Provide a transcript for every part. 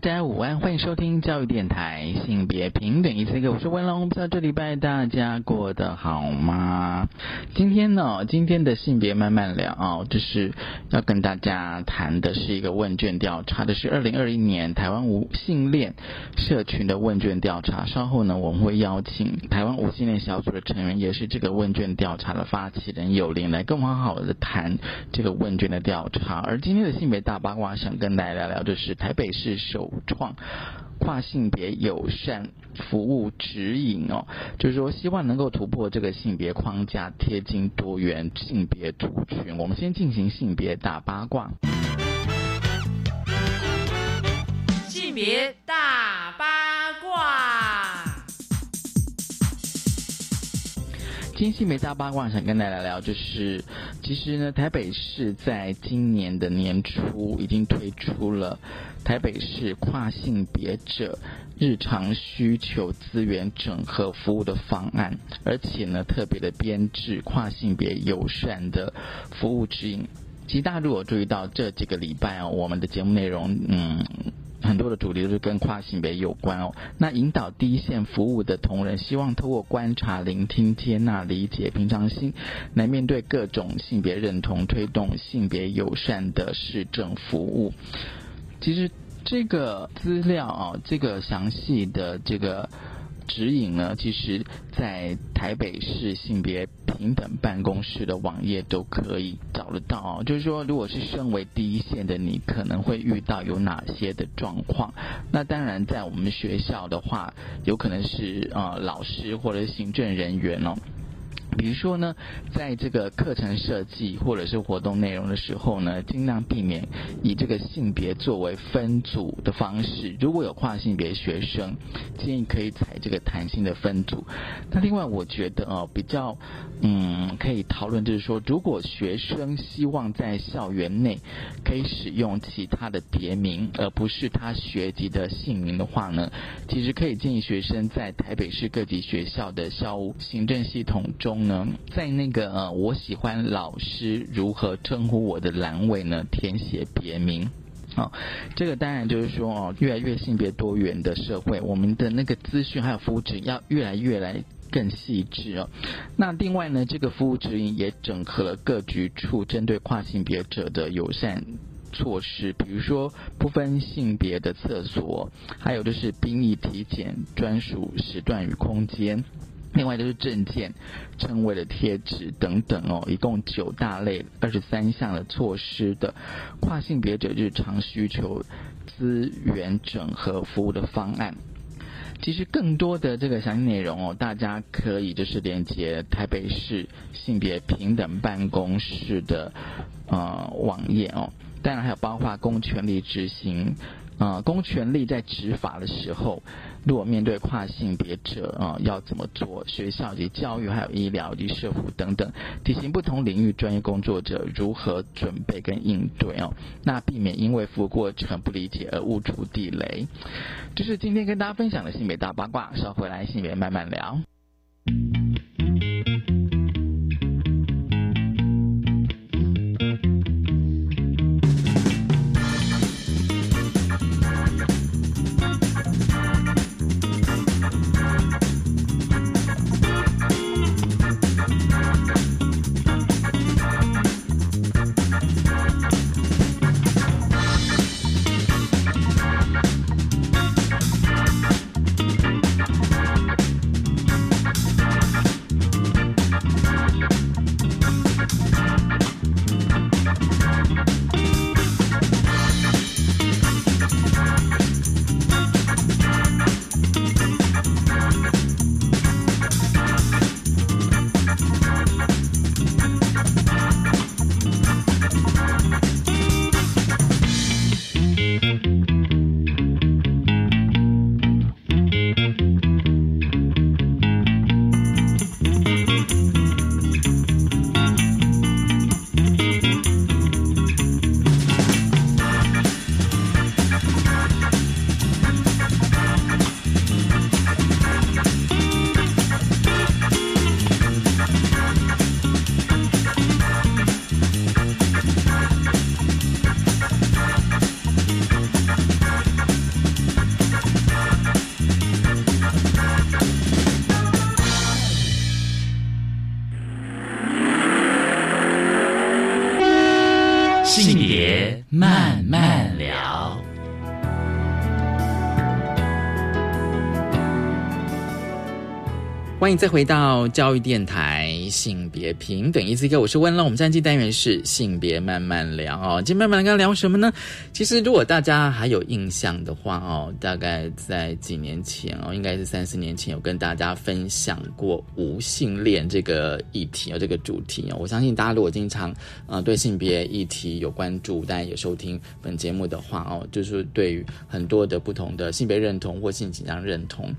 大家午安，欢迎收听教育电台性别平等一次个，我是文龙，不知道这礼拜大家过得好吗？今天呢，今天的性别慢慢聊啊，就是要跟大家谈的是一个问卷调查，的是二零二一年台湾无性恋社群的问卷调查。稍后呢，我们会邀请台湾无性恋小组的成员，也是这个问卷调查的发起人有林来跟我们好好的谈这个问卷的调查。而今天的性别大八卦，想跟大家聊聊，就是台北市。首创跨性别友善服务指引哦，就是说希望能够突破这个性别框架，贴近多元性别族群。我们先进行性别大八卦。性别大八今天性别大八卦想跟大家聊，就是其实呢，台北市在今年的年初已经推出了。台北市跨性别者日常需求资源整合服务的方案，而且呢，特别的编制跨性别友善的服务指引。其实大家如果注意到这几个礼拜哦，我们的节目内容，嗯，很多的主题都是跟跨性别有关哦。那引导第一线服务的同仁，希望透过观察、聆听、接纳、理解、平常心，来面对各种性别认同，推动性别友善的市政服务。其实这个资料啊，这个详细的这个指引呢，其实在台北市性别平等办公室的网页都可以找得到。就是说，如果是身为第一线的你，可能会遇到有哪些的状况？那当然，在我们学校的话，有可能是呃老师或者行政人员哦。比如说呢，在这个课程设计或者是活动内容的时候呢，尽量避免以这个性别作为分组的方式。如果有跨性别学生，建议可以采这个弹性的分组。那另外，我觉得哦，比较嗯可以讨论，就是说，如果学生希望在校园内可以使用其他的别名，而不是他学籍的姓名的话呢，其实可以建议学生在台北市各级学校的校务行政系统中。呢，在那个呃，我喜欢老师如何称呼我的栏位呢，填写别名。好，这个当然就是说哦，越来越性别多元的社会，我们的那个资讯还有服务指引要越来越来更细致哦。那另外呢，这个服务指引也整合了各局处针对跨性别者的友善措施，比如说不分性别的厕所，还有就是兵役体检专属时段与空间。另外就是证件、称谓的贴纸等等哦，一共九大类、二十三项的措施的跨性别者日常需求资源整合服务的方案。其实更多的这个详细内容哦，大家可以就是连接台北市性别平等办公室的呃网页哦，当然还有包括公权力执行。啊，公权力在执法的时候，如果面对跨性别者啊，要怎么做？学校及教育，还有医疗及社福等等，体型不同领域专业工作者如何准备跟应对哦？那避免因为服务过程不理解而误触地雷。就是今天跟大家分享的性别大八卦，稍回来性别慢慢聊。欢迎再回到教育电台性别平等，一次一个，我是温乐。我们这期单元是性别慢慢聊哦。今天慢慢聊聊什么呢？其实如果大家还有印象的话哦，大概在几年前哦，应该是三四年前有跟大家分享过无性恋这个议题哦，这个主题哦。我相信大家如果经常呃对性别议题有关注，大家有收听本节目的话哦，就是对于很多的不同的性别认同或性倾向认同。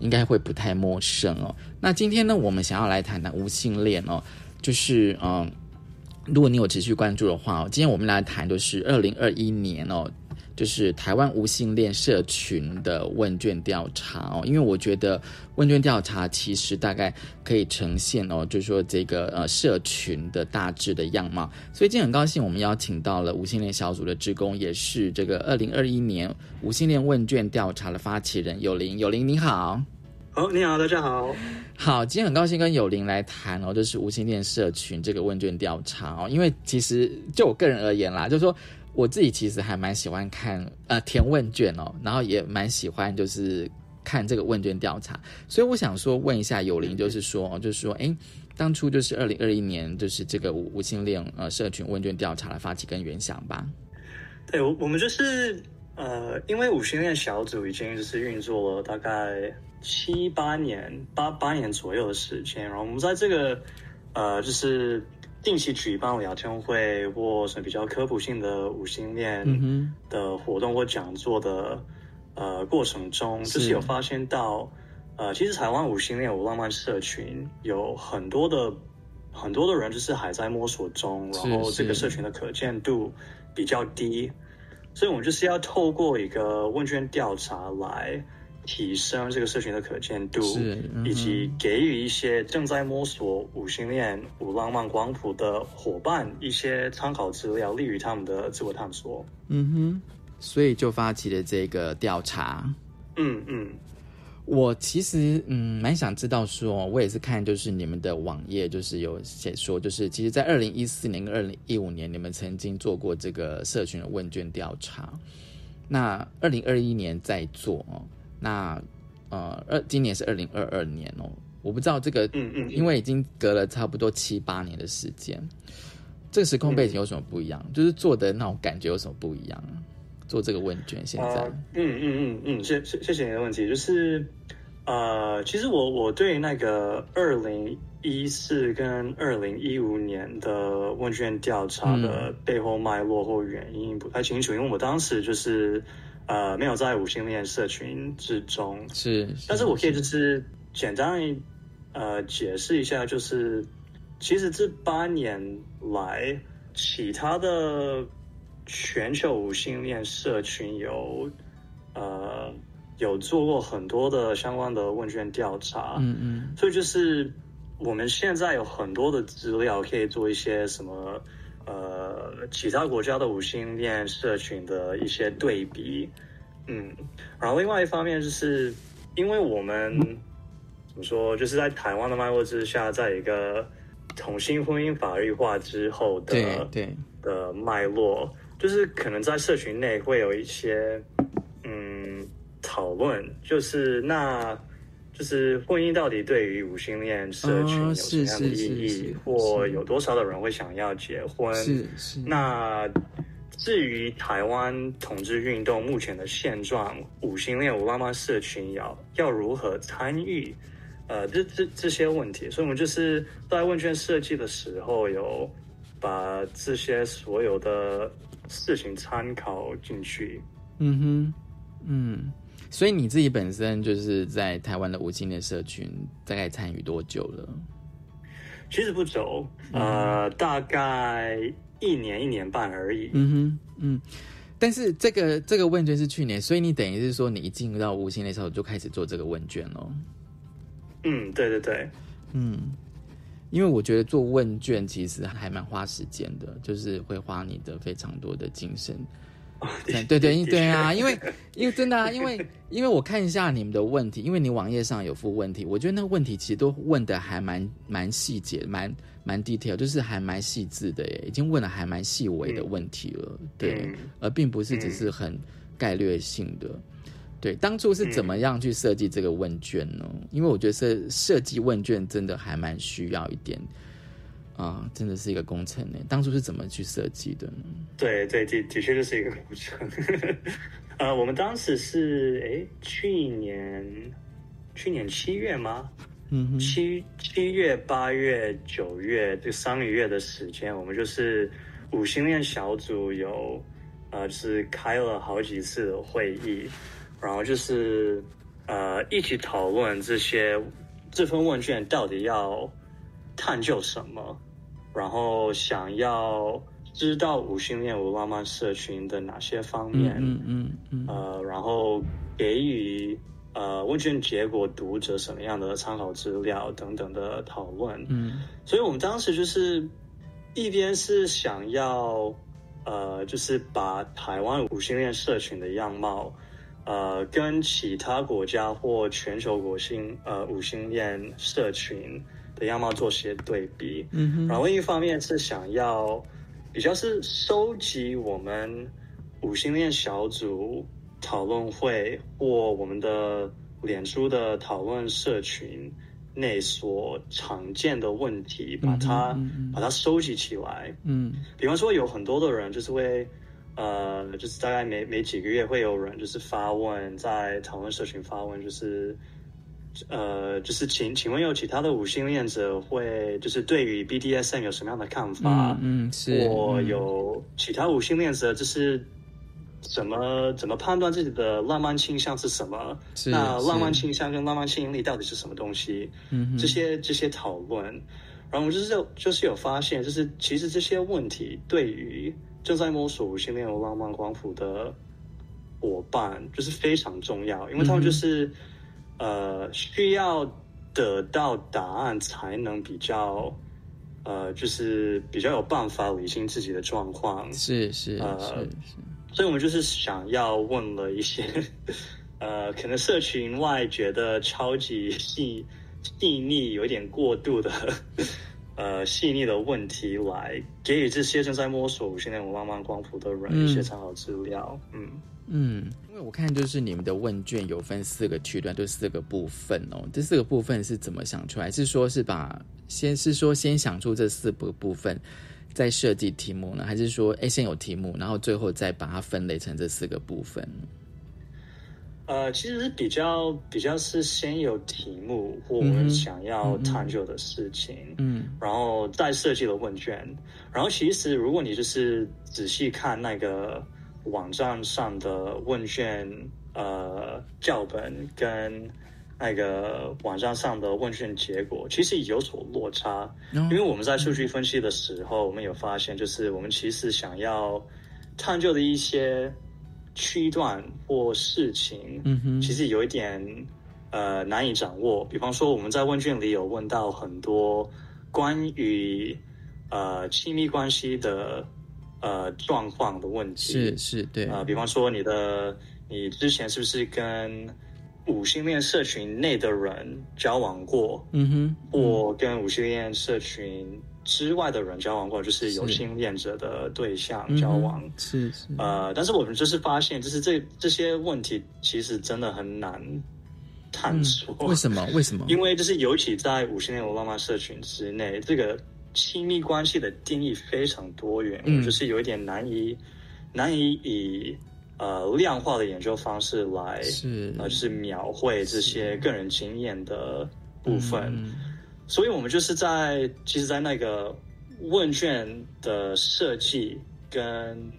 应该会不太陌生哦。那今天呢，我们想要来谈谈无性恋哦，就是嗯，如果你有持续关注的话哦，今天我们来谈的是二零二一年哦，就是台湾无性恋社群的问卷调查哦。因为我觉得问卷调查其实大概可以呈现哦，就是说这个呃社群的大致的样貌。所以今天很高兴，我们邀请到了无性恋小组的职工，也是这个二零二一年无性恋问卷调查的发起人有林。有林你好。好，你好，大家好。好，今天很高兴跟有林来谈哦，就是无性恋社群这个问卷调查哦。因为其实就我个人而言啦，就是说我自己其实还蛮喜欢看呃填问卷哦，然后也蛮喜欢就是看这个问卷调查。所以我想说问一下有林，就是说就是说，哎，当初就是二零二一年就是这个无无性恋呃社群问卷调查的发起跟原想吧。对，我我们就是呃，因为无性恋小组已经就是运作了大概。七八年、八八年左右的时间，然后我们在这个呃，就是定期举办聊天会或是比较科普性的五星恋的活动或讲座的呃过程中，就是有发现到呃，其实台湾五星恋有浪漫社群有很多的很多的人就是还在摸索中，然后这个社群的可见度比较低，所以我们就是要透过一个问卷调查来。提升这个社群的可见度，以及给予一些正在摸索五星恋、五浪漫光谱的伙伴一些参考资料，利于他们的自我探索。嗯哼，所以就发起了这个调查。嗯嗯，我其实嗯蛮想知道，说我也是看就是你们的网页，就是有写说，就是其实，在二零一四年跟二零一五年，你们曾经做过这个社群的问卷调查。那二零二一年再做哦。那呃，二今年是二零二二年哦，我不知道这个，嗯嗯，因为已经隔了差不多七八年的时间，这个时空背景有什么不一样？就是做的那种感觉有什么不一样？做这个问卷现在，嗯嗯嗯嗯，谢谢谢谢你的问题，就是呃，其实我我对那个二零一四跟二零一五年的问卷调查的背后脉络或原因不太清楚，因为我当时就是。呃，没有在五性恋社群之中，是，但是我可以就是简单呃解释一下，就是其实这八年来，其他的全球无性恋社群有呃有做过很多的相关的问卷调查，嗯嗯，所以就是我们现在有很多的资料可以做一些什么。呃，其他国家的五星恋社群的一些对比，嗯，然后另外一方面就是，因为我们怎么说，就是在台湾的脉络之下，在一个同性婚姻法律化之后的对的脉络，就是可能在社群内会有一些嗯讨论，就是那。就是婚姻到底对于无性恋社群有什么样的意义，或有多少的人会想要结婚？是是。那至于台湾统治运动目前的现状，无性恋、无浪漫社群要要如何参与？呃，这这这些问题，所以我们就是在问卷设计的时候，有把这些所有的事情参考进去。嗯哼，嗯。所以你自己本身就是在台湾的无性恋社群，大概参与多久了？其实不久，呃，大概一年一年半而已。嗯哼，嗯。但是这个这个问卷是去年，所以你等于是说你一进入到无心的时候就开始做这个问卷了。嗯，对对对，嗯。因为我觉得做问卷其实还蛮花时间的，就是会花你的非常多的精神。对对对啊，因为因为 真的啊，因为因为我看一下你们的问题，因为你网页上有附问题，我觉得那个问题其实都问的还蛮蛮细节，蛮蛮 detail，就是还蛮细致的耶，已经问了还蛮细微的问题了，对，而并不是只是很概略性的。对，当初是怎么样去设计这个问卷呢？因为我觉得设设计问卷真的还蛮需要一点啊，真的是一个工程呢。当初是怎么去设计的呢？对对，的的确就是一个工程。呃，我们当时是哎，去年去年七月吗？嗯，七七月、八月、九月这三个月的时间，我们就是五星链小组有呃，是开了好几次的会议。然后就是，呃，一起讨论这些这份问卷到底要探究什么，然后想要知道五星恋无浪漫社群的哪些方面，嗯嗯嗯，呃，然后给予呃问卷结果读者什么样的参考资料等等的讨论，嗯，所以我们当时就是一边是想要呃，就是把台湾五星恋社群的样貌。呃，跟其他国家或全球国性呃五星链社群的样貌做些对比，嗯哼，然后另一方面是想要比较是收集我们五星链小组讨论会或我们的脸书的讨论社群内所常见的问题，把它把它收集起来，嗯，比方说有很多的人就是会。呃，就是大概每每几个月会有人就是发问，在讨论社群发问，就是呃，就是请请问有其他的五星恋者会就是对于 BDSM 有什么样的看法？嗯，是。我有其他五星恋者就是怎么怎么判断自己的浪漫倾向是什么？那浪漫倾向跟浪漫吸引力到底是什么东西？嗯，这些这些讨论，然后我就是就是有发现，就是其实这些问题对于。正在摸索五星恋和浪漫光谱的伙伴，就是非常重要，因为他们就是呃需要得到答案，才能比较呃就是比较有办法理清自己的状况。是是呃，所以我们就是想要问了一些 呃，可能社群外觉得超级细细腻，有一点过度的。呃，细腻的问题来给予这些正在摸索无线电浪漫光谱的人一些参考资料。嗯嗯，因为我看就是你们的问卷有分四个区段，就四个部分哦。这四个部分是怎么想出来？是说是把先是说先想出这四个部分，再设计题目呢，还是说哎先有题目，然后最后再把它分类成这四个部分？呃，其实是比较比较是先有题目或我们想要探究的事情，嗯，然后再设计了问卷。然后其实如果你就是仔细看那个网站上的问卷，呃，教本跟那个网站上的问卷结果，其实有所落差。因为我们在数据分析的时候，我们有发现，就是我们其实想要探究的一些。区段或事情，嗯哼，其实有一点呃难以掌握。比方说，我们在问卷里有问到很多关于呃亲密关系的呃状况的问题，是是，对啊。比方说，你的你之前是不是跟五星恋社群内的人交往过？嗯哼，或跟五星恋社群。之外的人交往过，就是有性恋者的对象交往，是是呃，但是我们就是发现，就是这这些问题其实真的很难探索。为什么？为什么？因为就是尤其在五星恋浪漫社群之内，这个亲密关系的定义非常多元，就是有一点难以难以以呃量化的研究方式来是。呃就是描绘这些个人经验的部分。所以，我们就是在其实，在那个问卷的设计跟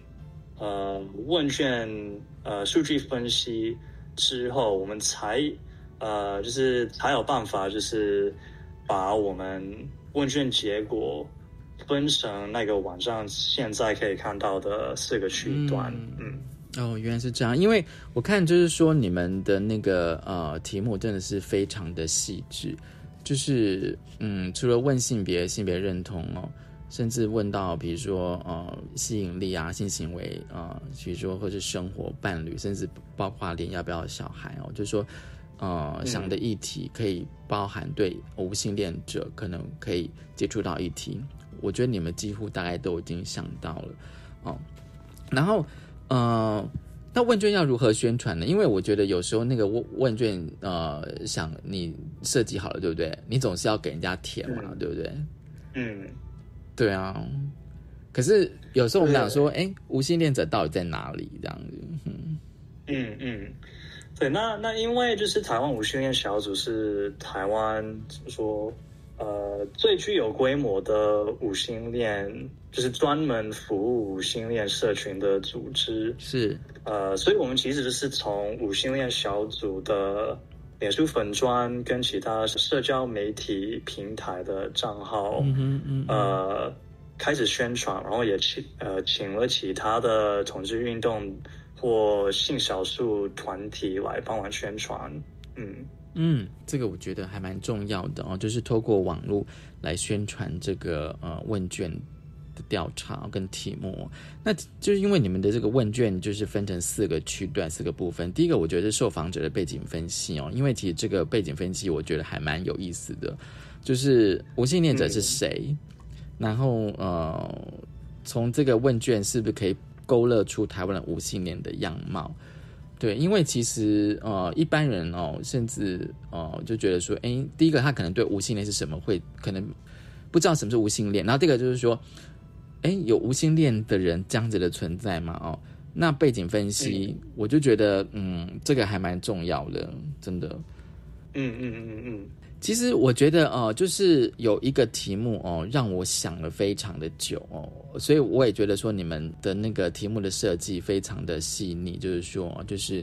呃问卷呃数据分析之后，我们才呃就是才有办法，就是把我们问卷结果分成那个网上现在可以看到的四个区段。嗯，哦，原来是这样。因为我看就是说，你们的那个呃题目真的是非常的细致。就是嗯，除了问性别、性别认同哦，甚至问到比如说呃吸引力啊、性行为啊，比如说或是生活伴侣，甚至包括连要不要小孩哦，就是说呃想的议题，可以包含对无性恋者可能可以接触到议题。我觉得你们几乎大概都已经想到了哦。然后，呃，那问卷要如何宣传呢？因为我觉得有时候那个问问卷，呃，想你设计好了，对不对？你总是要给人家填嘛，对不对？嗯，对啊。可是有时候我们想说，哎，无性恋者到底在哪里？这样子，嗯嗯嗯，对。那那因为就是台湾无性恋小组是台湾怎么说？呃，最具有规模的五星恋，就是专门服务五星恋社群的组织。是，呃，所以我们其实是从五星恋小组的脸书粉砖跟其他社交媒体平台的账号，嗯嗯呃，开始宣传，然后也请呃请了其他的同志运动或性少数团体来帮忙宣传。嗯。嗯，这个我觉得还蛮重要的哦，就是透过网络来宣传这个呃问卷的调查跟题目。那就是因为你们的这个问卷就是分成四个区段、四个部分。第一个，我觉得是受访者的背景分析哦，因为其实这个背景分析我觉得还蛮有意思的，就是无性恋者是谁，然后呃，从这个问卷是不是可以勾勒出台湾的无性恋的样貌？对，因为其实呃，一般人哦，甚至哦，就觉得说，哎，第一个他可能对无性恋是什么会可能不知道什么是无性恋，然后第二个就是说，哎，有无性恋的人这样子的存在吗？哦，那背景分析，我就觉得嗯，这个还蛮重要的，真的。嗯嗯嗯嗯嗯。其实我觉得哦，就是有一个题目哦，让我想了非常的久哦，所以我也觉得说你们的那个题目的设计非常的细腻，就是说，就是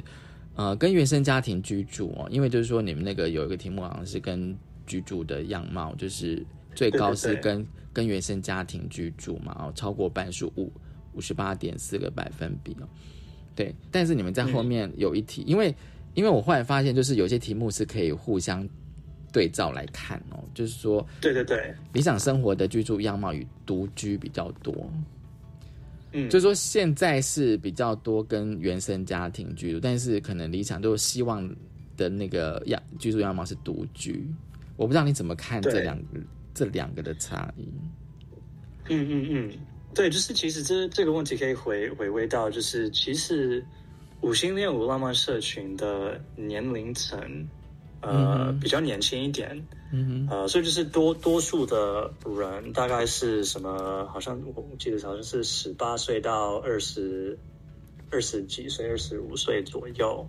呃，跟原生家庭居住哦，因为就是说你们那个有一个题目好像是跟居住的样貌，就是最高是跟跟原生家庭居住嘛，哦，超过半数五五十八点四个百分比哦，对，但是你们在后面有一题，因为因为我后来发现，就是有些题目是可以互相。对照来看哦，就是说，对对对，理想生活的居住样貌与独居比较多，嗯，就是说现在是比较多跟原生家庭居住，但是可能理想都希望的那个样居住样貌是独居。我不知道你怎么看这两个这两个的差异。嗯嗯嗯，对，就是其实这这个问题可以回回味到，就是其实五星恋无浪漫社群的年龄层。呃，比较年轻一点，嗯呃，所以就是多多数的人大概是什么？好像我记得好像是十八岁到二十二十几岁，二十五岁左右，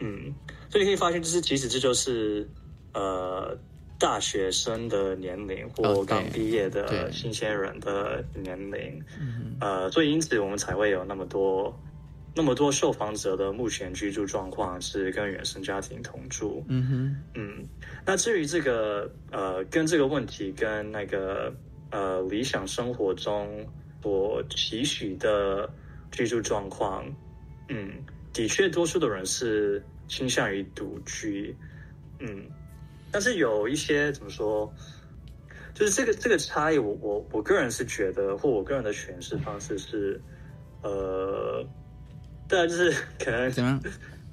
嗯，所以你可以发现，就是即使这就是呃大学生的年龄或刚毕业的新鲜人的年龄，呃，所以因此我们才会有那么多。那么多受访者的目前居住状况是跟原生家庭同住。嗯哼，嗯，那至于这个呃，跟这个问题跟那个呃理想生活中所期许的居住状况，嗯，的确多数的人是倾向于独居。嗯，但是有一些怎么说，就是这个这个差异，我我我个人是觉得，或我个人的诠释方式是，呃。对啊，就是 可能怎么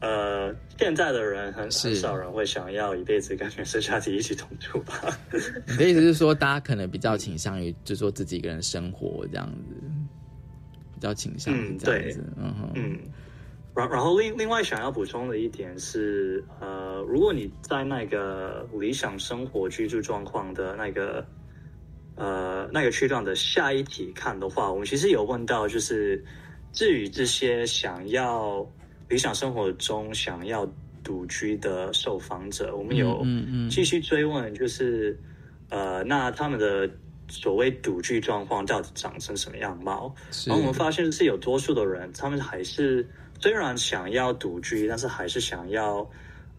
呃，现在的人很很少人会想要一辈子跟原生家庭一起同住吧？你的意思是说，大家可能比较倾向于就说自己一个人生活这样子，比较倾向于这样子。嗯嗯。然然后另另外想要补充的一点是，呃，如果你在那个理想生活居住状况的那个呃那个区段的下一题看的话，我们其实有问到就是。至于这些想要理想生活中想要独居的受访者，我们有继续追问，就是呃，那他们的所谓独居状况到底长成什么样貌？然后我们发现是有多数的人，他们还是虽然想要独居，但是还是想要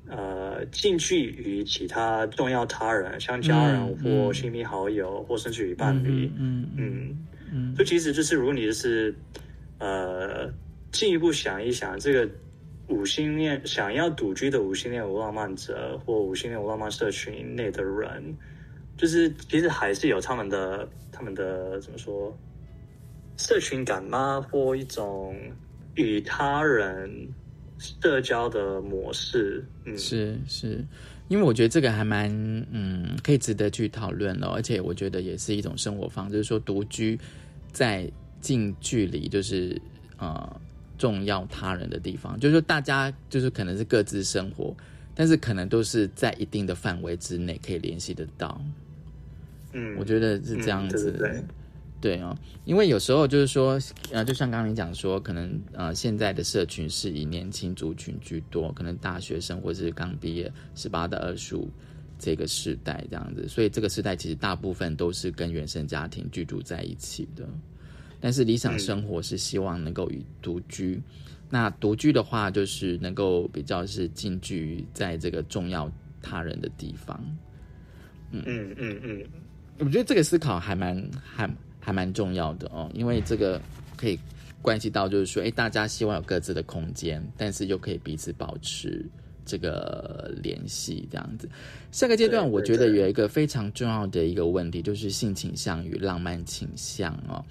呃近距离其他重要他人，像家人或亲密好友，或甚至于伴侣。嗯嗯嗯，就其实就是如果你就是。呃，进一步想一想，这个五星恋想要独居的五星恋无浪漫者或五星恋无浪漫社群内的人，就是其实还是有他们的他们的怎么说，社群感吗？或一种与他人社交的模式。嗯，是是，因为我觉得这个还蛮嗯，可以值得去讨论的，而且我觉得也是一种生活方，就是说独居在近距离，就是呃重要他人的地方，就是说大家就是可能是各自生活，但是可能都是在一定的范围之内可以联系得到。嗯，我觉得是这样子。对对哦，因为有时候就是说，呃，就像刚刚你讲说，可能呃，现在的社群是以年轻族群居多，可能大学生或是刚毕业十八到二十五这个时代这样子，所以这个时代其实大部分都是跟原生家庭居住在一起的。但是理想生活是希望能够与独居，那独居的话就是能够比较是近距于在这个重要他人的地方。嗯嗯嗯嗯，我觉得这个思考还蛮还。还蛮重要的哦，因为这个可以关系到，就是说，哎，大家希望有各自的空间，但是又可以彼此保持这个联系，这样子。下个阶段，我觉得有一个非常重要的一个问题，就是性倾向与浪漫倾向哦。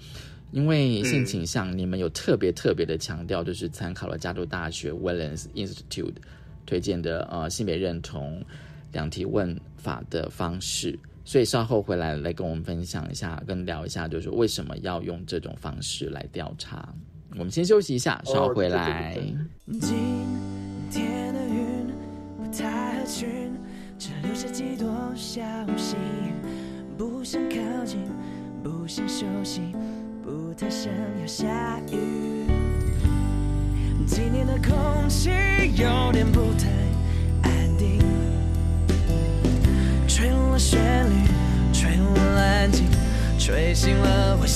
因为性倾向，你们有特别特别的强调，就是参考了加州大学 Wellens Institute 推荐的呃性别认同两题问法的方式。所以稍后回来来跟我们分享一下，跟聊一下，就是为什么要用这种方式来调查。我们先休息一下，稍后回来。今天的云不太合群，只留下几朵小星，不想靠近，不想休息，太想要下雨。今天的空气有点不太安定。吹了旋律，吹了安静，吹醒了我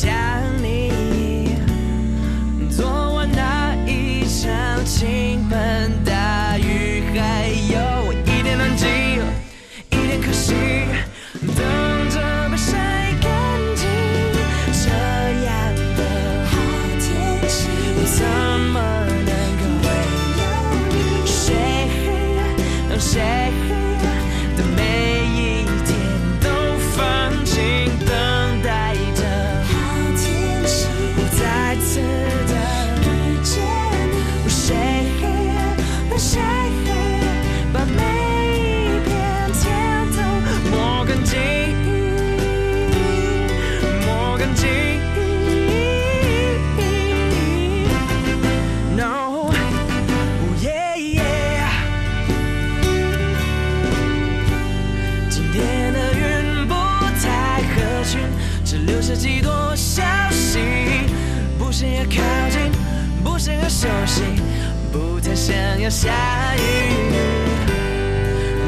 太想要下雨。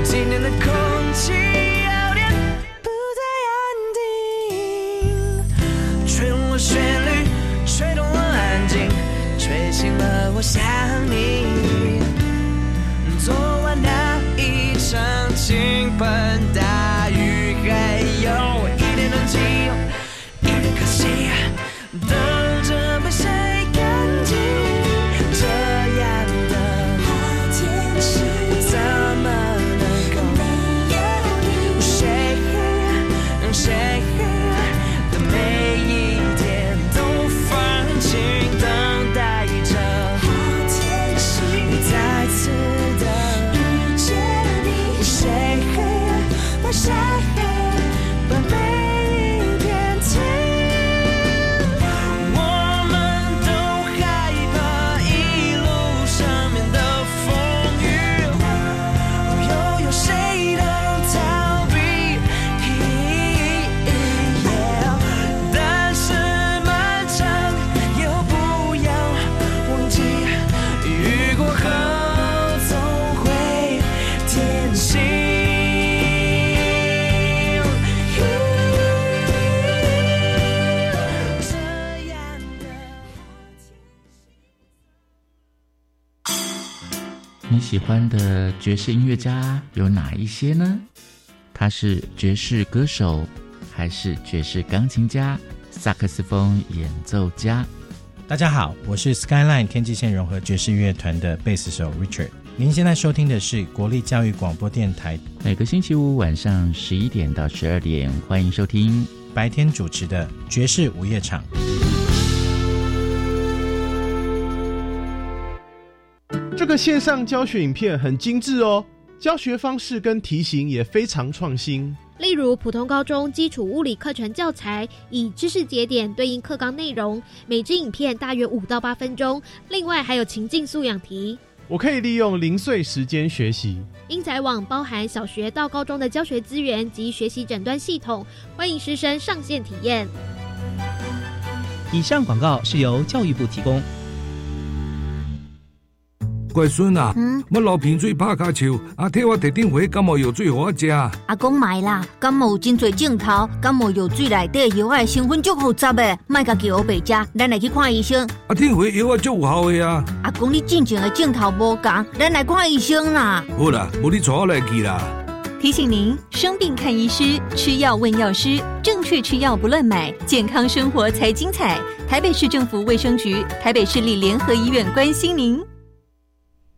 今爵士音乐家有哪一些呢？他是爵士歌手，还是爵士钢琴家、萨克斯风演奏家？大家好，我是 Skyline 天际线融合爵士乐团的贝斯手 Richard。您现在收听的是国立教育广播电台，每个星期五晚上十一点到十二点，欢迎收听白天主持的爵士午夜场。个线上教学影片很精致哦，教学方式跟题型也非常创新。例如，普通高中基础物理课程教材，以知识节点对应课纲内容，每支影片大约五到八分钟。另外还有情境素养题，我可以利用零碎时间学习。英才网包含小学到高中的教学资源及学习诊断系统，欢迎师生上线体验。以上广告是由教育部提供。乖孙啊，嗯我流鼻水拍卡球，阿替我特定回感冒药水给我食。阿公买啦，感冒有真多镜头，感冒药水内底药的成分足复杂的，卖家叫我白食，咱来去看医生。阿听回药啊足有效的啊。阿公你进前的镜头无共，咱来看医生啦。好啦，无你坐我来去啦。提醒您：生病看医师，吃药问药师，正确吃药不乱买，健康生活才精彩。台北市政府卫生局、台北市立联合医院关心您。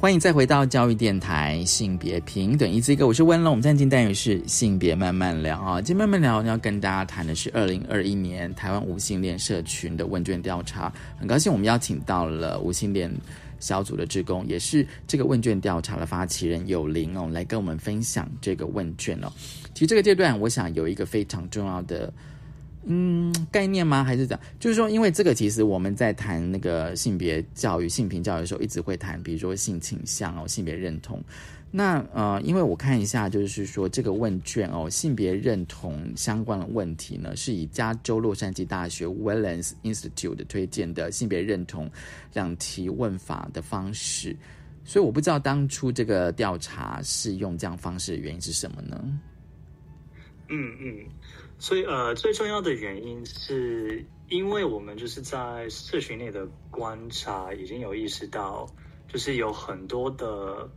欢迎再回到教育电台性别平等一字一个，我是温龙。我们今天单元是性别慢慢聊啊，今天慢慢聊要跟大家谈的是二零二一年台湾无性恋社群的问卷调查。很高兴我们邀请到了无性恋小组的职工，也是这个问卷调查的发起人有灵哦，来跟我们分享这个问卷哦。其实这个阶段，我想有一个非常重要的。嗯，概念吗？还是讲，就是说，因为这个其实我们在谈那个性别教育、性平教育的时候，一直会谈，比如说性倾向哦、性别认同。那呃，因为我看一下，就是说这个问卷哦，性别认同相关的问题呢，是以加州洛杉矶大学 Wellens Institute 推荐的性别认同两题问法的方式，所以我不知道当初这个调查是用这样方式的原因是什么呢？嗯嗯。所以，呃，最重要的原因是因为我们就是在社群内的观察，已经有意识到，就是有很多的，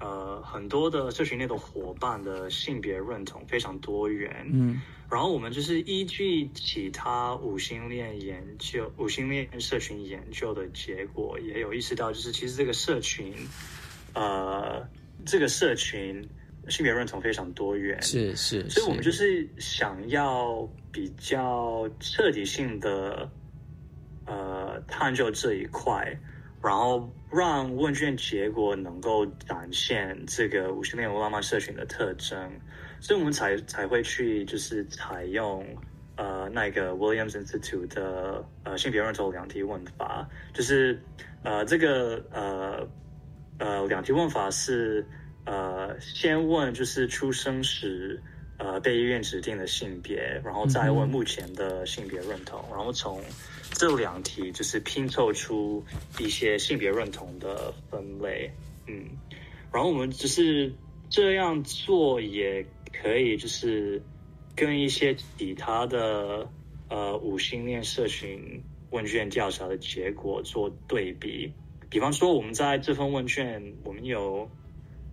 呃，很多的社群内的伙伴的性别认同非常多元。嗯，然后我们就是依据其他五星恋研究、五星恋社群研究的结果，也有意识到，就是其实这个社群，呃，这个社群。性别认同非常多元，是是，所以我们就是想要比较彻底性的呃探究这一块，然后让问卷结果能够展现这个五十年文浪漫社群的特征，所以我们才才会去就是采用呃那个 Williams Institute 的呃性别认同两题问法，就是呃这个呃呃两题问法是。呃，先问就是出生时呃被医院指定的性别，然后再问目前的性别认同，然后从这两题就是拼凑出一些性别认同的分类，嗯，然后我们只是这样做也可以，就是跟一些其他的呃五星恋社群问卷调查的结果做对比，比方说我们在这份问卷，我们有。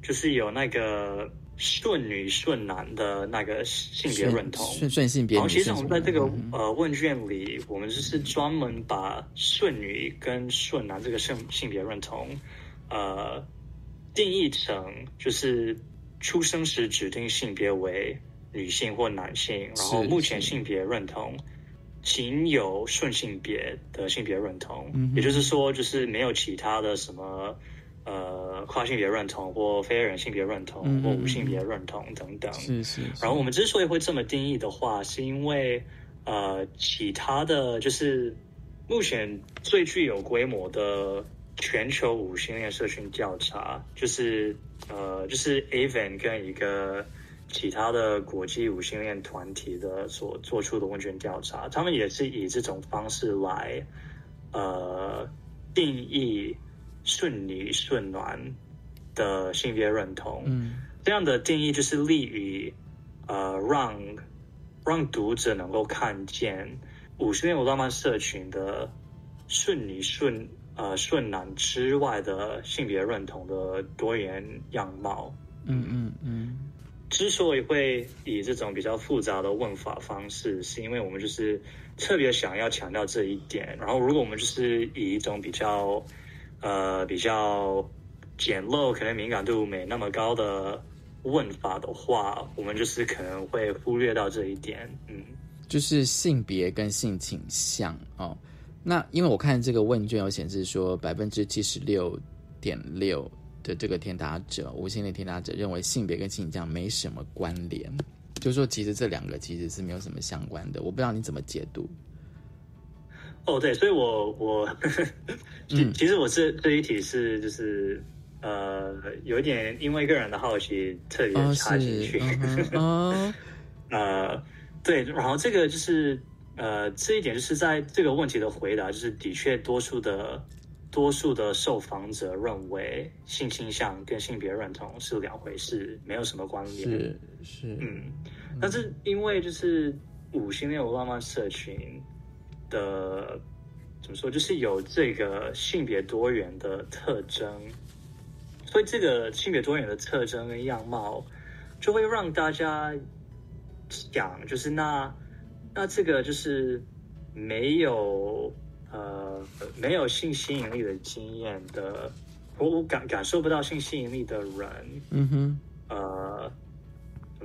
就是有那个顺女顺男的那个性别认同，顺顺性别。然后其实我们在这个呃问卷里，我们就是专门把顺女跟顺男这个性性别认同，呃，定义成就是出生时指定性别为女性或男性，然后目前性别认同仅有顺性别的性别认同，也就是说，就是没有其他的什么。呃，跨性别认同或非人性别认同或无性别认同等等，是是。然后我们之所以会这么定义的话，是因为呃，其他的就是目前最具有规模的全球无性恋社群调查，就是呃，就是 Aven 跟一个其他的国际无性恋团体的所做出的问卷调查，他们也是以这种方式来呃定义顺女顺男的性别认同。嗯，这样的定义就是利于呃让让读者能够看见五十年浪漫社群的顺女顺呃顺男之外的性别认同的多元样貌。嗯嗯嗯。之所以会以这种比较复杂的问法方式，是因为我们就是特别想要强调这一点。然后，如果我们就是以一种比较呃比较简陋、可能敏感度没那么高的问法的话，我们就是可能会忽略到这一点。嗯，就是性别跟性倾向哦。那因为我看这个问卷有显示说，百分之七十六点六。的这个填答者，无性恋填答者认为性别跟性倾向没什么关联，就是说其实这两个其实是没有什么相关的。我不知道你怎么解读。哦，对，所以我我，其其实我是这一题是就是呃有一点因为个人的好奇特别插进去。哦，呃，对，然后这个就是呃这一点就是在这个问题的回答，就是的确多数的。多数的受访者认为性倾向跟性别认同是两回事，没有什么关联。是是，嗯，但是因为就是五星恋浪漫社群的怎么说，就是有这个性别多元的特征，所以这个性别多元的特征跟样貌，就会让大家想，就是那那这个就是没有。呃，没有性吸引力的经验的，我我感感受不到性吸引力的人，嗯哼，呃，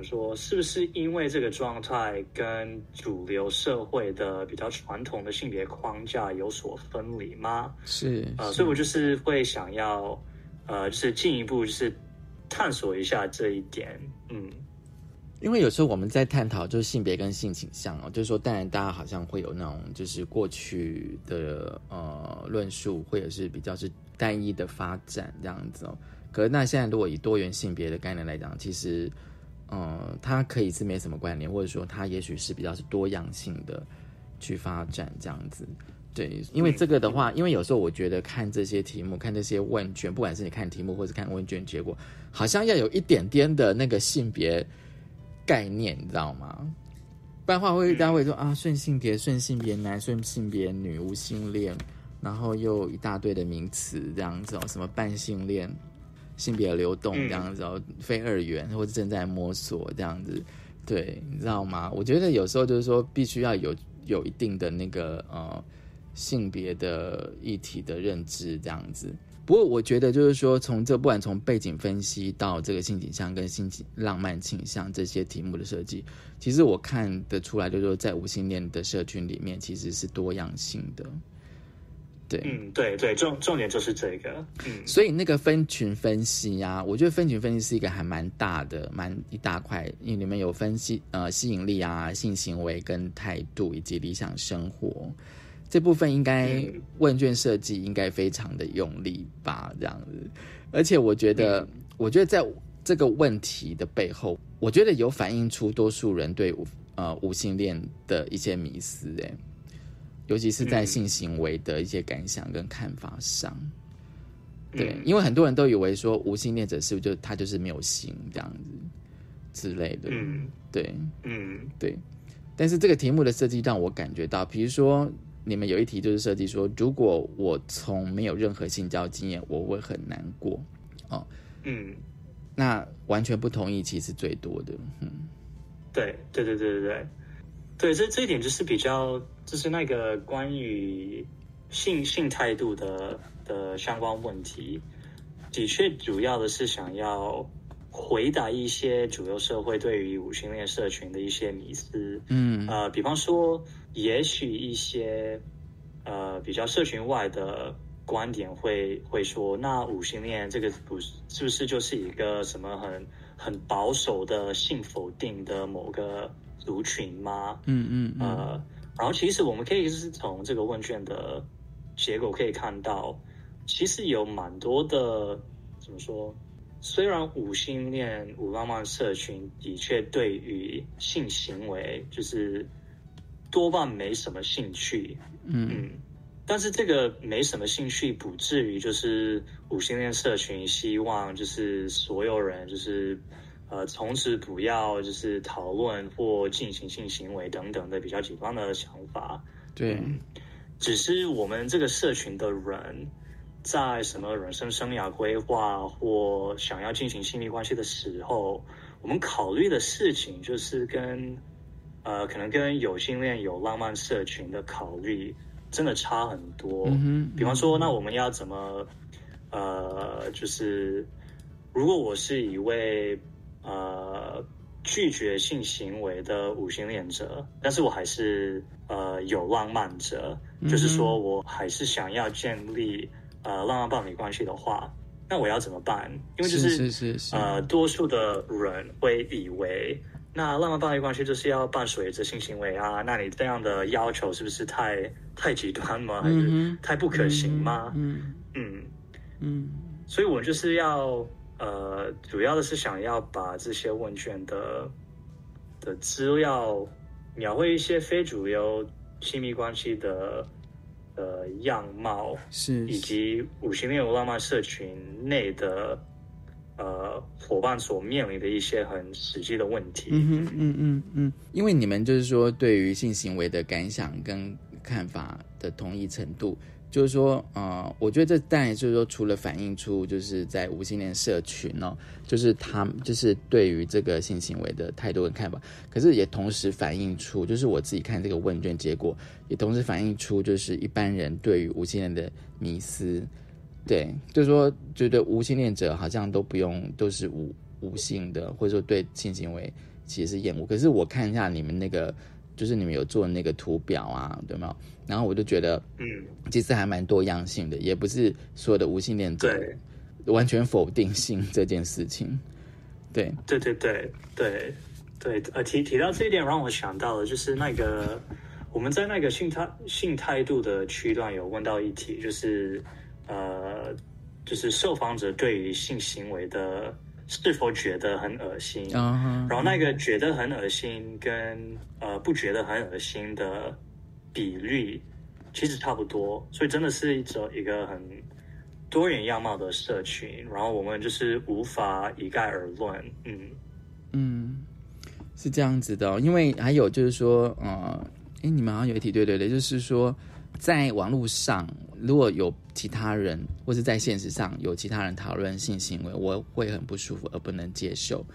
说？是不是因为这个状态跟主流社会的比较传统的性别框架有所分离吗？是，呃，所以我就是会想要，呃，就是进一步就是探索一下这一点，嗯。因为有时候我们在探讨就是性别跟性倾向哦，就是说，当然大家好像会有那种就是过去的呃论述，或者是比较是单一的发展这样子哦。可是那现在如果以多元性别的概念来讲，其实嗯它可以是没什么关联，或者说它也许是比较是多样性的去发展这样子。对，因为这个的话，因为有时候我觉得看这些题目，看这些问卷，不管是你看题目或是看问卷结果，好像要有一点点的那个性别。概念你知道吗？不然话会大家会说啊，顺性别、顺性别男、顺性别女、无性恋，然后又一大堆的名词这样子哦，什么半性恋、性别流动这样子哦，非二元或者正在摸索这样子，对，你知道吗？我觉得有时候就是说，必须要有有一定的那个呃性别的议题的认知这样子。不过我觉得，就是说，从这不管从背景分析到这个性倾向跟性浪漫倾向这些题目的设计，其实我看得出来，就是说，在无性恋的社群里面，其实是多样性的。对，嗯，对对，重重点就是这个。嗯，所以那个分群分析啊，我觉得分群分析是一个还蛮大的、蛮一大块，因为里面有分析呃吸引力啊、性行为跟态度以及理想生活。这部分应该问卷设计应该非常的用力吧，这样子。而且我觉得，我觉得在这个问题的背后，我觉得有反映出多数人对呃无性恋的一些迷思，哎，尤其是在性行为的一些感想跟看法上。对，因为很多人都以为说无性恋者是不是就他就是没有性这样子之类的。嗯，对，嗯，对。但是这个题目的设计让我感觉到，比如说。你们有一题就是设计说，如果我从没有任何性交经验，我会很难过。哦，嗯，那完全不同意，其实最多的，嗯，对，对，对，对，对，对，对，这这一点就是比较，就是那个关于性性态度的的相关问题，的确主要的是想要回答一些主流社会对于五性恋社群的一些迷思，嗯，呃，比方说。也许一些呃比较社群外的观点会会说，那五性恋这个不是是不是就是一个什么很很保守的性否定的某个族群吗？嗯嗯呃，然后其实我们可以是从这个问卷的结果可以看到，其实有蛮多的怎么说虽然五性恋、五浪漫社群的确对于性行为就是多半没什么兴趣，嗯，但是这个没什么兴趣不至于就是五性恋社群希望就是所有人就是呃从此不要就是讨论或进行性行为等等的比较极端的想法，对，只是我们这个社群的人。在什么人生生涯规划或想要进行亲密关系的时候，我们考虑的事情就是跟呃，可能跟有性恋、有浪漫社群的考虑真的差很多。嗯比方说，那我们要怎么呃，就是如果我是一位呃拒绝性行为的五性恋者，但是我还是呃有浪漫者，就是说我还是想要建立。呃，浪漫伴侣关系的话，那我要怎么办？因为就是是是是呃，多数的人会以为，那浪漫伴侣关系就是要伴随着性行为啊？那你这样的要求是不是太太极端吗？还是太不可行吗？嗯嗯嗯，所以我就是要呃，主要的是想要把这些问卷的的资料描绘一些非主流亲密关系的。呃样貌是，以及五星恋有浪漫社群内的呃伙伴所面临的一些很实际的问题。嗯哼，嗯嗯嗯，因为你们就是说对于性行为的感想跟看法的同意程度。就是说，呃，我觉得这当然就是说，除了反映出就是在无性恋社群哦，就是他就是对于这个性行为的态度跟看法，可是也同时反映出，就是我自己看这个问卷结果，也同时反映出就是一般人对于无性恋的迷思，对，就是说觉得无性恋者好像都不用都是无无性的，或者说对性行为其实是厌恶。可是我看一下你们那个。就是你们有做那个图表啊，对吗？然后我就觉得，嗯，其实还蛮多样性的，也不是所有的无性恋者完全否定性这件事情。对，对对对对对，呃，提提到这一点，让我想到了，就是那个我们在那个性态性态度的区段有问到一题，就是呃，就是受访者对于性行为的。是否觉得很恶心？然后那个觉得很恶心跟呃不觉得很恶心的比率其实差不多，所以真的是一种一个很多元样貌的社群。然后我们就是无法一概而论。嗯嗯，是这样子的，因为还有就是说，呃，哎，你们好像有一题，对对对，就是说。在网络上，如果有其他人，或是在现实上有其他人讨论性行为，我会很不舒服，而不能接受。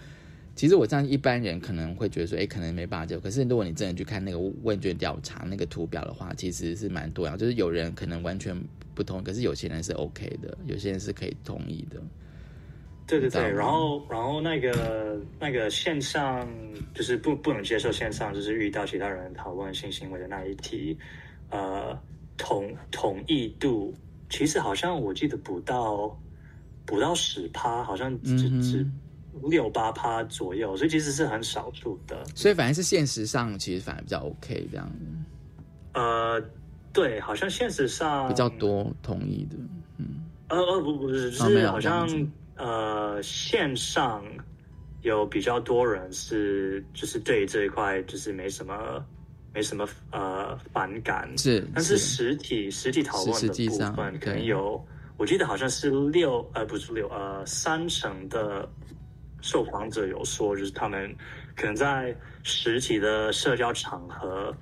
其实我这样一般人可能会觉得说，哎，可能没办法接受。可是如果你真的去看那个问卷调查那个图表的话，其实是蛮多样，就是有人可能完全不同，可是有些人是 OK 的，有些人是可以同意的。对对对，然后然后那个那个线上就是不不能接受线上，就是遇到其他人讨论性行为的那一题，呃。统统一度其实好像我记得不到不到十趴，好像只只六八趴左右，所以其实是很少数的。所以反而是现实上其实反而比较 OK 这样子。呃，对，好像现实上比较多同意的。嗯，呃呃不不是，是好像呃线上有比较多人是就是对这一块就是没什么。没什么呃反感，是，但是实体实体讨论的部分可能有，我记得好像是六呃不是六呃三成的受访者有说，就是他们可能在实体的社交场合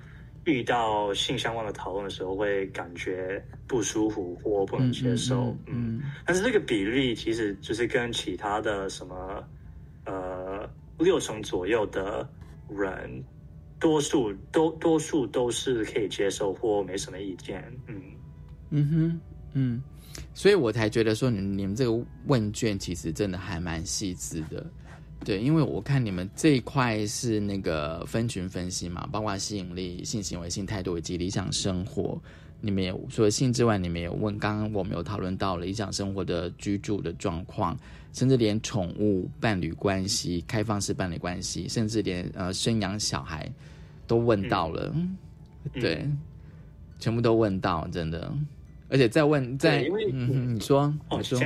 遇到性相关的讨论的时候，会感觉不舒服或不能接受，嗯，但是这个比例其实就是跟其他的什么呃六成左右的人。多数都多数都是可以接受或没什么意见，嗯。嗯哼嗯，所以我才觉得说你你们这个问卷其实真的还蛮细致的，对，因为我看你们这一块是那个分群分析嘛，包括吸引力、性行为、性态度以及理想生活，你们有除了性之外，你们有问，刚刚我们有讨论到了理想生活的居住的状况，甚至连宠物、伴侣关系、开放式伴侣关系，甚至连呃生养小孩。都问到了，对，全部都问到，真的，而且再问再，嗯，你说，你说，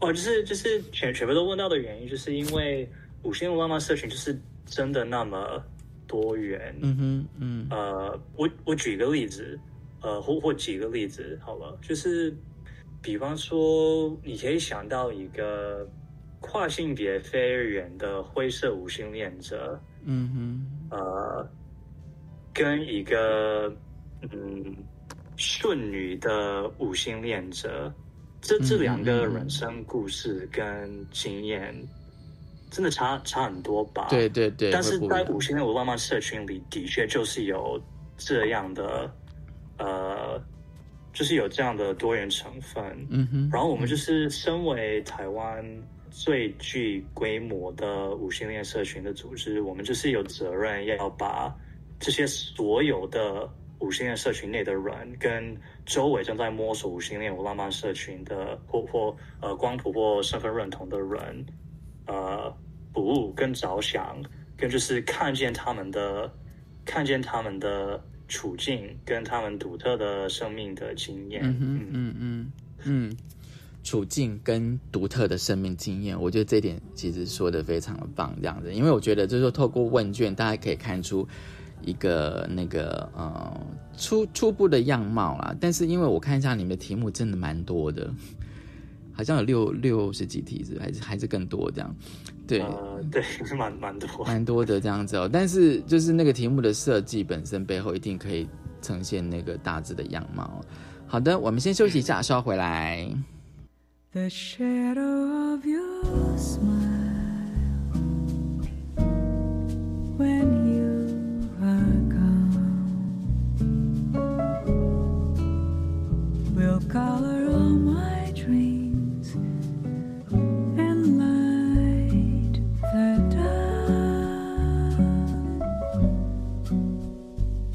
哦，就是就是全全部都问到的原因，就是因为五星浪漫社群就是真的那么多元。嗯哼，嗯，呃，我我举个例子，呃，或或举个例子好了，就是比方说，你可以想到一个跨性别非二元的灰色无性恋者，嗯哼，呃，跟一个嗯顺女的五星恋者。这这两个人生故事跟经验，真的差差很多吧？对对对。但是在五星的浪漫社群里，的确就是有这样的，呃，就是有这样的多元成分。嗯哼。然后我们就是身为台湾最具规模的五星恋社群的组织，我们就是有责任要把这些所有的。五星恋社群内的人跟周围正在摸索五星恋无浪漫社群的或或呃光谱或身份认同的人，呃服务跟着想，跟就是看见他们的看见他们的处境跟他们独特的生命的经验。嗯嗯嗯嗯，处境跟独特的生命经验，我觉得这点其实说的非常的棒，这样子，因为我觉得就是说透过问卷，大家可以看出。一个那个呃初初步的样貌啦，但是因为我看一下你们的题目真的蛮多的，好像有六六十几题是还是还是更多这样，对对是蛮蛮多蛮多的这样子哦，但是就是那个题目的设计本身背后一定可以呈现那个大致的样貌。好的，我们先休息一下，稍后回来。color all my dreams and light the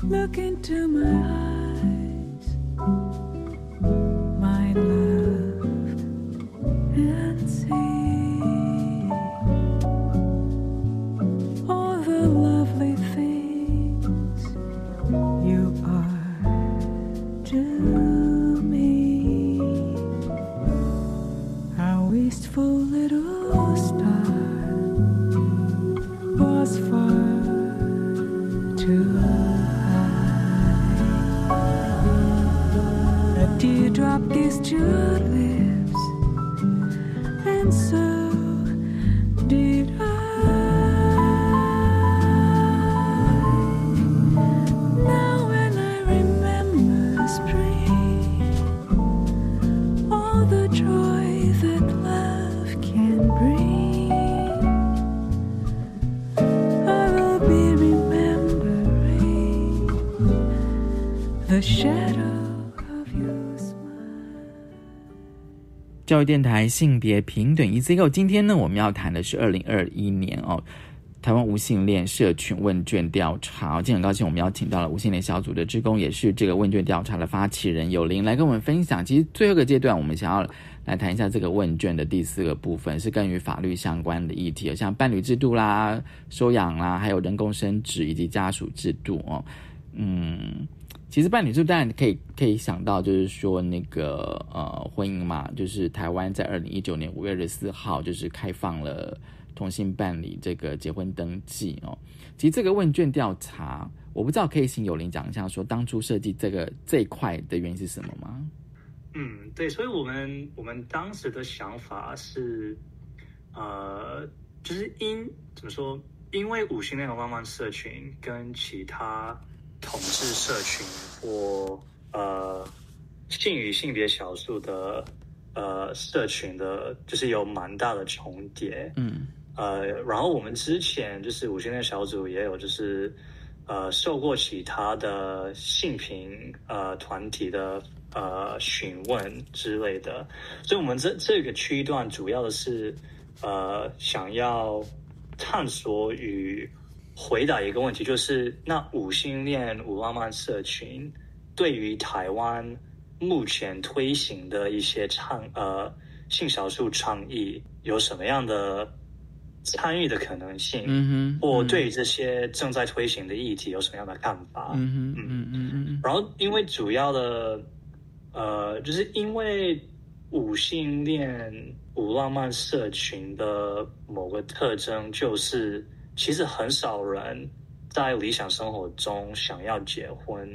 Look into my eyes, 教育电台性别平等 E C O，今天呢，我们要谈的是二零二一年哦，台湾无性恋社群问卷调查。今天很高兴，我们邀请到了无性恋小组的职工，也是这个问卷调查的发起人有林来跟我们分享。其实最后一个阶段，我们想要来谈一下这个问卷的第四个部分，是跟与法律相关的议题，像伴侣制度啦、收养啦，还有人工生殖以及家属制度哦，嗯。其实伴侣制当然可以可以想到，就是说那个呃婚姻嘛，就是台湾在二零一九年五月二十四号就是开放了同性伴侣这个结婚登记哦。其实这个问卷调查，我不知道可以请有林讲一下，说当初设计这个这一块的原因是什么吗？嗯，对，所以我们我们当时的想法是，呃，就是因怎么说，因为五星恋的浪漫社群跟其他。同志社群或呃性与性别少数的呃社群的，就是有蛮大的重叠。嗯，呃，然后我们之前就是五星恋小组也有就是呃受过其他的性平呃团体的呃询问之类的，所以我们这这个区段主要的是呃想要探索与。回答一个问题，就是那五星恋五浪漫社群对于台湾目前推行的一些倡呃性少数倡议有什么样的参与的可能性？嗯哼，或对于这些正在推行的议题有什么样的看法？嗯哼，嗯嗯嗯。然后，因为主要的呃，就是因为五星恋五浪漫社群的某个特征，就是其实很少人在理想生活中想要结婚。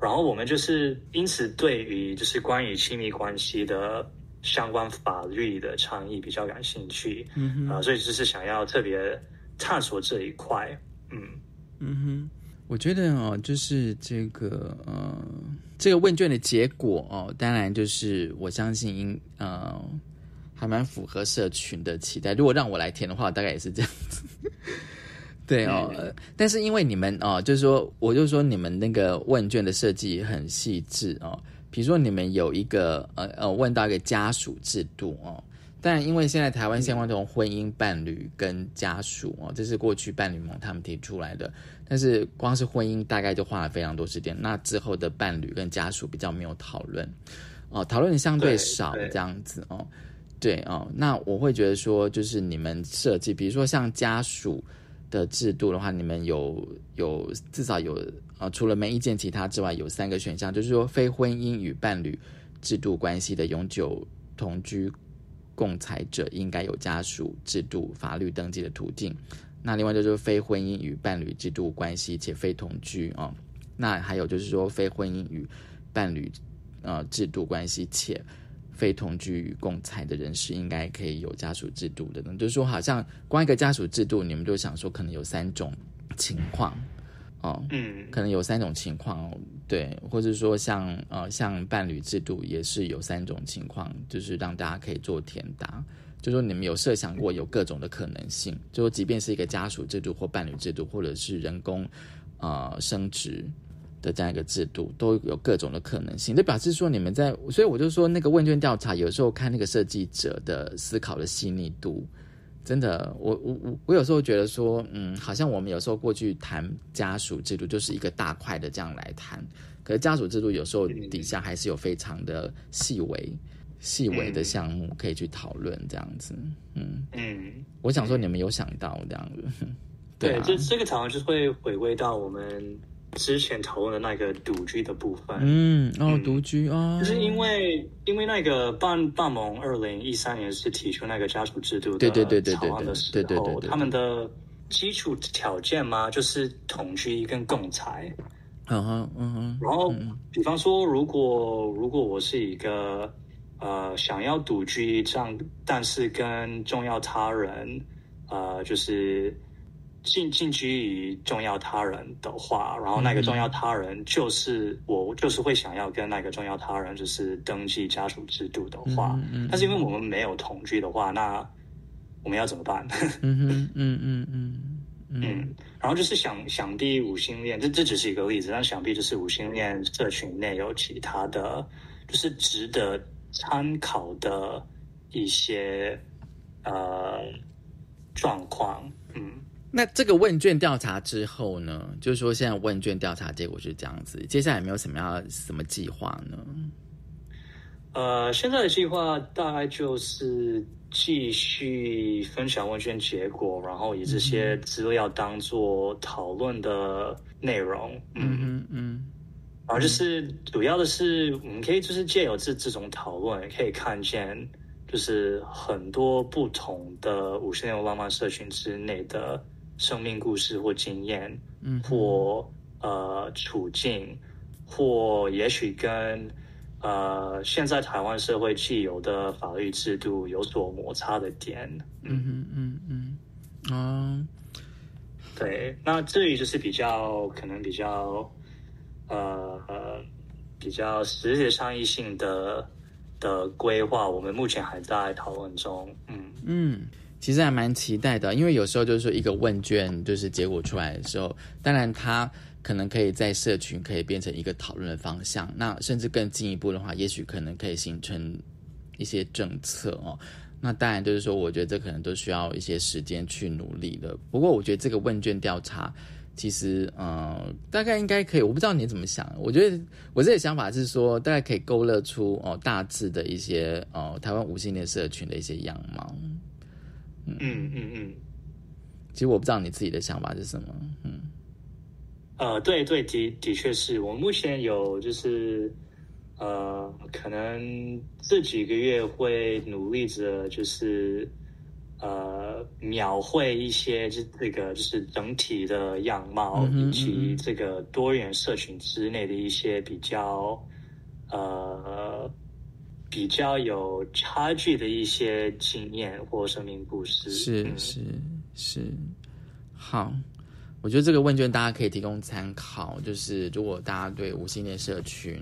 然后我们就是因此对于就是关于亲密关系的相关法律的倡议比较感兴趣，嗯啊，所以就是想要特别探索这一块，嗯嗯哼，我觉得哦，就是这个呃，这个问卷的结果哦，当然就是我相信应呃还蛮符合社群的期待。如果让我来填的话，大概也是这样子。对哦，但是因为你们哦，就是说，我就说你们那个问卷的设计很细致哦。比如说，你们有一个呃呃，问到一个家属制度哦。但因为现在台湾相关这种婚姻伴侣跟家属哦，这是过去伴侣盟他们提出来的。但是光是婚姻大概就花了非常多时间，那之后的伴侣跟家属比较没有讨论哦，讨论相对少这样子哦。对哦，那我会觉得说，就是你们设计，比如说像家属。的制度的话，你们有有至少有呃，除了没意见其他之外，有三个选项，就是说非婚姻与伴侣制度关系的永久同居共财者应该有家属制度法律登记的途径。那另外就是非婚姻与伴侣制度关系且非同居啊。那还有就是说非婚姻与伴侣呃制度关系且。非同居与共财的人士应该可以有家属制度的呢，就是说，好像光一个家属制度，你们就想说可能有三种情况哦，嗯，可能有三种情况哦，对，或者说像呃像伴侣制度也是有三种情况，就是让大家可以做填答，就说你们有设想过有各种的可能性，就说即便是一个家属制度或伴侣制度，或者是人工呃生殖。的这样一个制度都有各种的可能性，就表示说你们在，所以我就说那个问卷调查有时候看那个设计者的思考的细腻度，真的，我我我我有时候觉得说，嗯，好像我们有时候过去谈家属制度就是一个大块的这样来谈，可是家属制度有时候底下还是有非常的细微、细微的项目可以去讨论这样子，嗯嗯，我想说你们有想到这样子，对，这这个常常就是会回归到我们。之前讨论的那个独居的部分，嗯，哦，独居啊，就是因为因为那个半半盟二零一三年是提出那个家属制度的草案的时候，他们的基础条件嘛，就是同居跟共财，嗯哼，嗯哼，然后比方说，如果如果我是一个呃想要独居这样，但是跟重要他人呃就是。近近居于重要他人的话，然后那个重要他人就是我，就是会想要跟那个重要他人就是登记家属制度的话，嗯但是因为我们没有同居的话，那我们要怎么办？嗯嗯嗯嗯嗯，然后就是想想必五星恋，这这只是一个例子，但想必就是五星恋社群内有其他的，就是值得参考的一些呃状况，嗯。那这个问卷调查之后呢？就是说，现在问卷调查结果是这样子，接下来有没有什么要什么计划呢？呃，现在的计划大概就是继续分享问卷结果，然后以这些资料当做讨论的内容。嗯嗯嗯。然后就是主要的是，我们可以就是借由这这种讨论，可以看见就是很多不同的五十年浪漫社群之内的。生命故事或经验，嗯，或呃处境，或也许跟呃现在台湾社会既有的法律制度有所摩擦的点，嗯。嗯嗯嗯，对，那至于就是比较可能比较呃呃比较实质上意性的的规划，我们目前还在讨论中，嗯。嗯。其实还蛮期待的，因为有时候就是说一个问卷就是结果出来的时候，当然它可能可以在社群可以变成一个讨论的方向，那甚至更进一步的话，也许可能可以形成一些政策哦。那当然就是说，我觉得这可能都需要一些时间去努力的。不过我觉得这个问卷调查其实呃大概应该可以，我不知道你怎么想。我觉得我这个想法是说，大概可以勾勒出哦大致的一些哦台湾无性恋社群的一些样貌。嗯。嗯嗯，其实我不知道你自己的想法是什么。嗯，呃，对对，的的确是。我目前有就是呃，可能这几个月会努力着，就是呃，描绘一些这这个就是整体的样貌，以及这个多元社群之内的一些比较呃比较有差距的一些经验或生命故事。是是是，好。我觉得这个问卷大家可以提供参考，就是如果大家对无性恋社群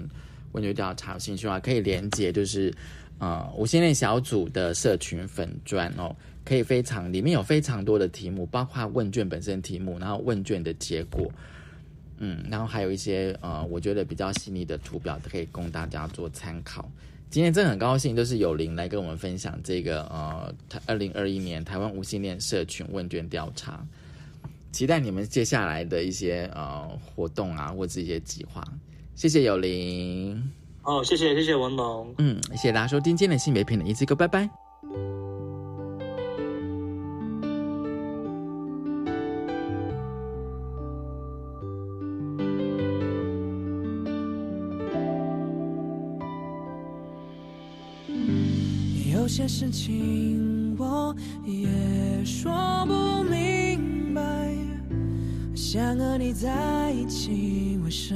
问卷调查有兴趣的话，可以连接就是呃无性恋小组的社群粉砖哦，可以非常里面有非常多的题目，包括问卷本身题目，然后问卷的结果，嗯，然后还有一些呃我觉得比较细腻的图表，可以供大家做参考。今天真的很高兴，就是有林来跟我们分享这个呃二零二一年台湾无性恋社群问卷调查。期待你们接下来的一些呃活动啊，或者一些计划。谢谢有林。哦，谢谢谢谢文龙。嗯，谢谢大家收听今天的性别片的一次歌，拜拜。有些事情我也说不明白。想和你在一起，为什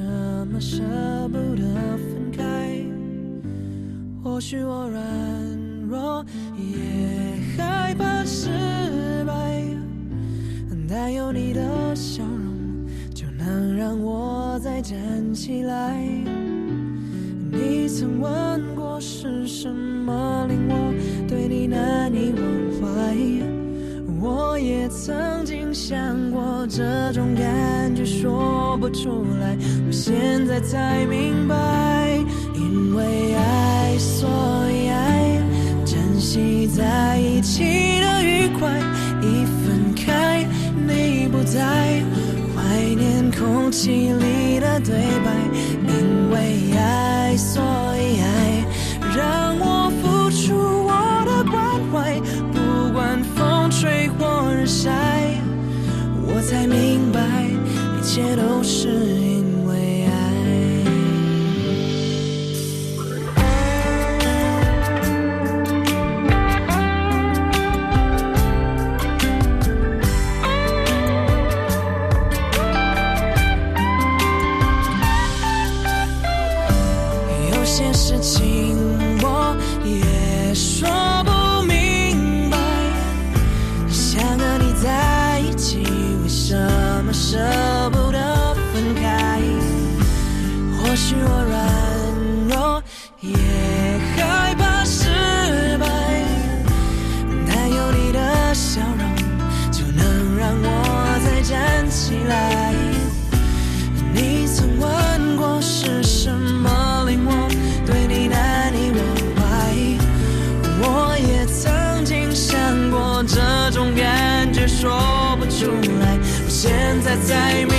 么舍不得分开？或许我软弱，也害怕失败，但有你的笑容，就能让我再站起来。你曾问过，是什么令我难以忘怀？我也曾经想过，这种感觉说不出来。我现在才明白，因为爱，所以爱，珍惜在一起的愉快。一分开，你不在，怀念空气里的对白。因为爱，所以一切都是。许我软弱，也害怕失败，但有你的笑容，就能让我再站起来。你曾问过是什么令我对你难以忘怀，我也曾经想过这种感觉说不出来，我现在才明。